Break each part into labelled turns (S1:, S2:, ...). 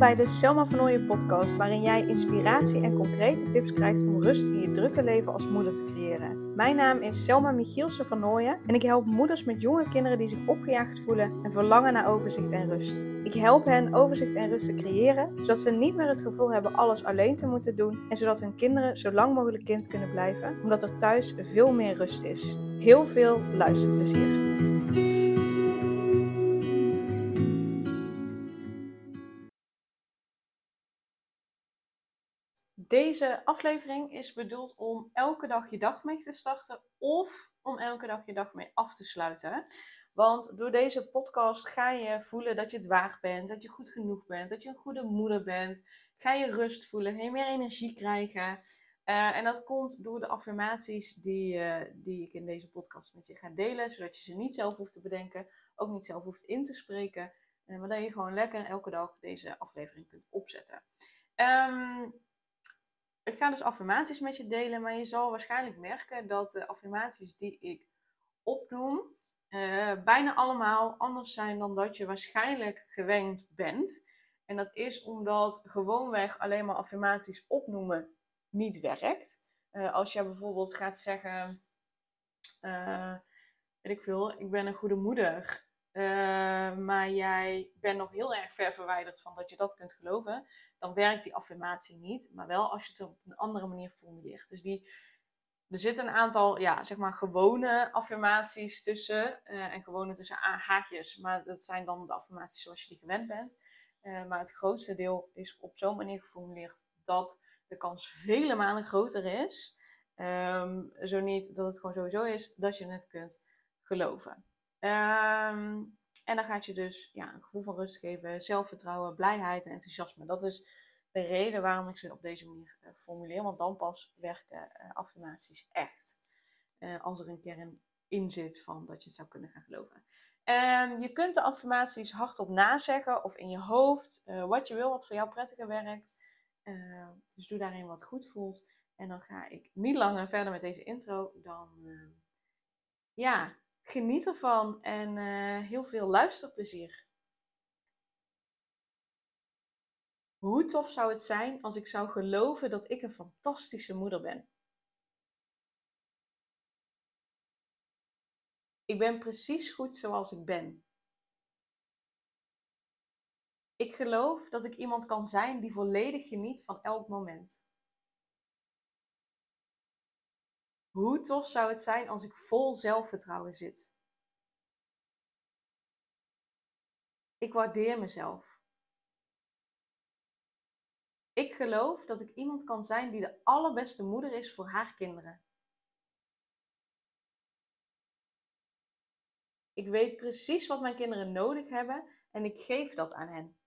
S1: bij de Selma van podcast, waarin jij inspiratie en concrete tips krijgt om rust in je drukke leven als moeder te creëren. Mijn naam is Selma Michielsen van en ik help moeders met jonge kinderen die zich opgejaagd voelen en verlangen naar overzicht en rust. Ik help hen overzicht en rust te creëren, zodat ze niet meer het gevoel hebben alles alleen te moeten doen en zodat hun kinderen zo lang mogelijk kind kunnen blijven, omdat er thuis veel meer rust is. Heel veel luisterplezier. Deze aflevering is bedoeld om elke dag je dag mee te starten of om elke dag je dag mee af te sluiten. Want door deze podcast ga je voelen dat je waard bent, dat je goed genoeg bent, dat je een goede moeder bent. Ga je rust voelen, ga je meer energie krijgen. Uh, en dat komt door de affirmaties die, uh, die ik in deze podcast met je ga delen, zodat je ze niet zelf hoeft te bedenken, ook niet zelf hoeft in te spreken, maar dat je gewoon lekker elke dag deze aflevering kunt opzetten. Um, ik ga dus affirmaties met je delen, maar je zal waarschijnlijk merken dat de affirmaties die ik opnoem, uh, bijna allemaal anders zijn dan dat je waarschijnlijk gewend bent. En dat is omdat gewoonweg alleen maar affirmaties opnoemen niet werkt. Uh, als je bijvoorbeeld gaat zeggen, uh, weet ik veel, ik ben een goede moeder. Uh, maar jij bent nog heel erg ver verwijderd van dat je dat kunt geloven, dan werkt die affirmatie niet. Maar wel als je het op een andere manier formuleert. Dus die, er zitten een aantal, ja, zeg maar, gewone affirmaties tussen. Uh, en gewone tussen haakjes. Maar dat zijn dan de affirmaties zoals je die gewend bent. Uh, maar het grootste deel is op zo'n manier geformuleerd dat de kans vele malen groter is. Um, zo niet dat het gewoon sowieso is dat je het kunt geloven. Um, en dan gaat je dus ja, een gevoel van rust geven, zelfvertrouwen, blijheid en enthousiasme. Dat is de reden waarom ik ze op deze manier uh, formuleer. Want dan pas werken uh, affirmaties echt. Uh, als er een kern in zit van dat je het zou kunnen gaan geloven. Um, je kunt de affirmaties hardop nazeggen of in je hoofd. wat je wil, wat voor jou prettiger werkt. dus doe daarin wat goed voelt. En dan ga ik niet langer verder met deze intro. Dan ja, Geniet ervan en uh, heel veel luisterplezier. Hoe tof zou het zijn als ik zou geloven dat ik een fantastische moeder ben? Ik ben precies goed zoals ik ben. Ik geloof dat ik iemand kan zijn die volledig geniet van elk moment. Hoe tof zou het zijn als ik vol zelfvertrouwen zit? Ik waardeer mezelf. Ik geloof dat ik iemand kan zijn die de allerbeste moeder is voor haar kinderen. Ik weet precies wat mijn kinderen nodig hebben en ik geef dat aan hen.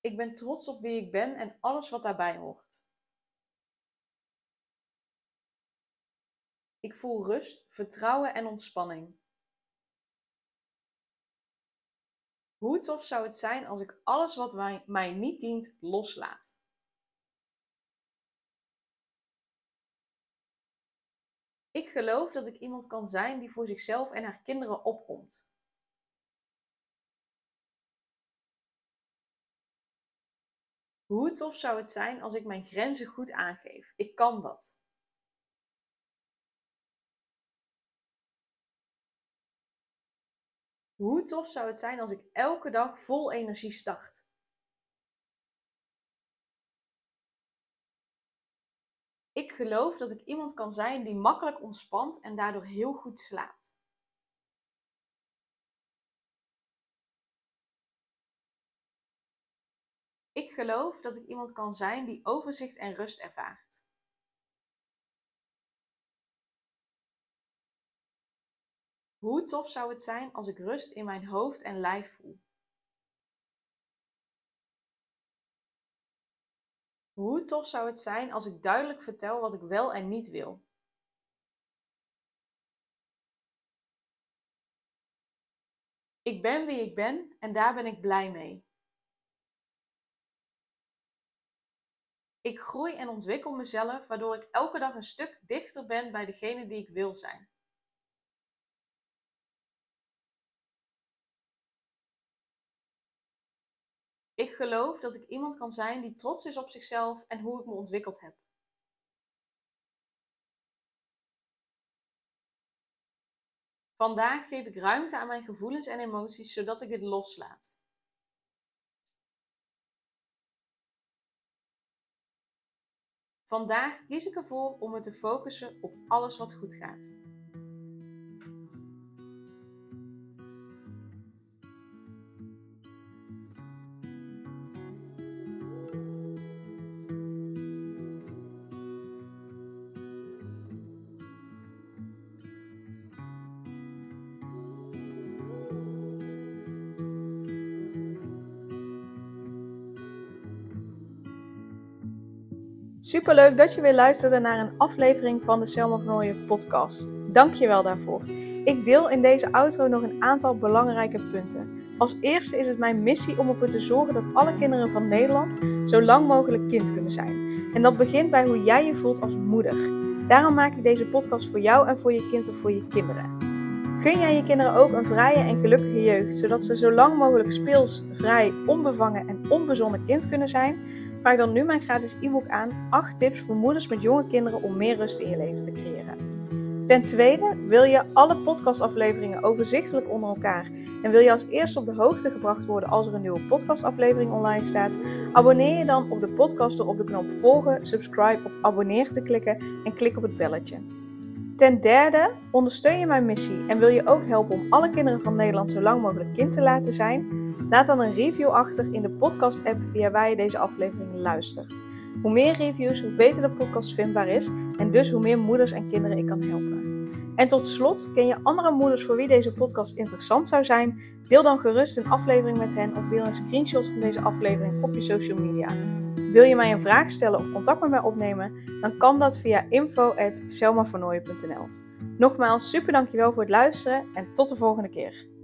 S1: Ik ben trots op wie ik ben en alles wat daarbij hoort. Ik voel rust, vertrouwen en ontspanning. Hoe tof zou het zijn als ik alles wat mij, niet dient loslaat? Ik geloof dat ik iemand kan zijn die voor zichzelf en haar kinderen opkomt. Hoe tof zou het zijn als ik mijn grenzen goed aangeef? Ik kan dat. Hoe tof zou het zijn als ik elke dag vol energie start? Ik geloof dat ik iemand kan zijn die makkelijk ontspant en daardoor heel goed slaapt. Ik geloof dat ik iemand kan zijn die overzicht en rust ervaart. Hoe tof zou het zijn als ik rust in mijn hoofd en lijf voel? Hoe tof zou het zijn als ik duidelijk vertel wat ik wel en niet wil? Ik ben wie ik ben en daar ben ik blij mee. Ik groei en ontwikkel mezelf, waardoor ik elke dag een stuk dichter ben bij degene die ik wil zijn. Ik geloof dat ik iemand kan zijn die trots is op zichzelf en hoe ik me ontwikkeld heb. Vandaag geef ik ruimte aan mijn gevoelens en emoties zodat ik dit loslaat. Vandaag kies ik ervoor om me te focussen op alles wat goed gaat. Superleuk dat je weer luisterde naar een aflevering van de Selma van Ooyen podcast. Dank je wel daarvoor. Ik deel in deze outro nog een aantal belangrijke punten. Als eerste is het mijn missie om ervoor te zorgen dat alle kinderen van Nederland zo lang mogelijk kind kunnen zijn. En dat begint bij hoe jij je voelt als moeder. Daarom maak ik deze podcast voor jou en voor je kind of voor je kinderen. Gun jij je kinderen ook een vrije en gelukkige jeugd, zodat ze zo lang mogelijk speels, vrij, onbevangen en onbezonnen kind kunnen zijn? Vraag dan nu mijn gratis e-book aan 8 tips voor moeders met jonge kinderen om meer rust in je leven te creëren. Ten tweede, wil je alle podcastafleveringen overzichtelijk onder elkaar en wil je als eerste op de hoogte gebracht worden als er een nieuwe podcastaflevering online staat? Abonneer je dan op de podcast door op de knop volgen, subscribe of abonneer te klikken en klik op het belletje. Ten derde, ondersteun je mijn missie en wil je ook helpen om alle kinderen van Nederland zo lang mogelijk kind te laten zijn? Laat dan een review achter in de podcast-app via waar je deze aflevering luistert. Hoe meer reviews, hoe beter de podcast vindbaar is en dus hoe meer moeders en kinderen ik kan helpen. En tot slot, ken je andere moeders voor wie deze podcast interessant zou zijn? Deel dan gerust een aflevering met hen of deel een screenshot van deze aflevering op je social media. Wil je mij een vraag stellen of contact met mij opnemen? Dan kan dat via info.selmavernooien.nl Nogmaals, super dankjewel voor het luisteren en tot de volgende keer.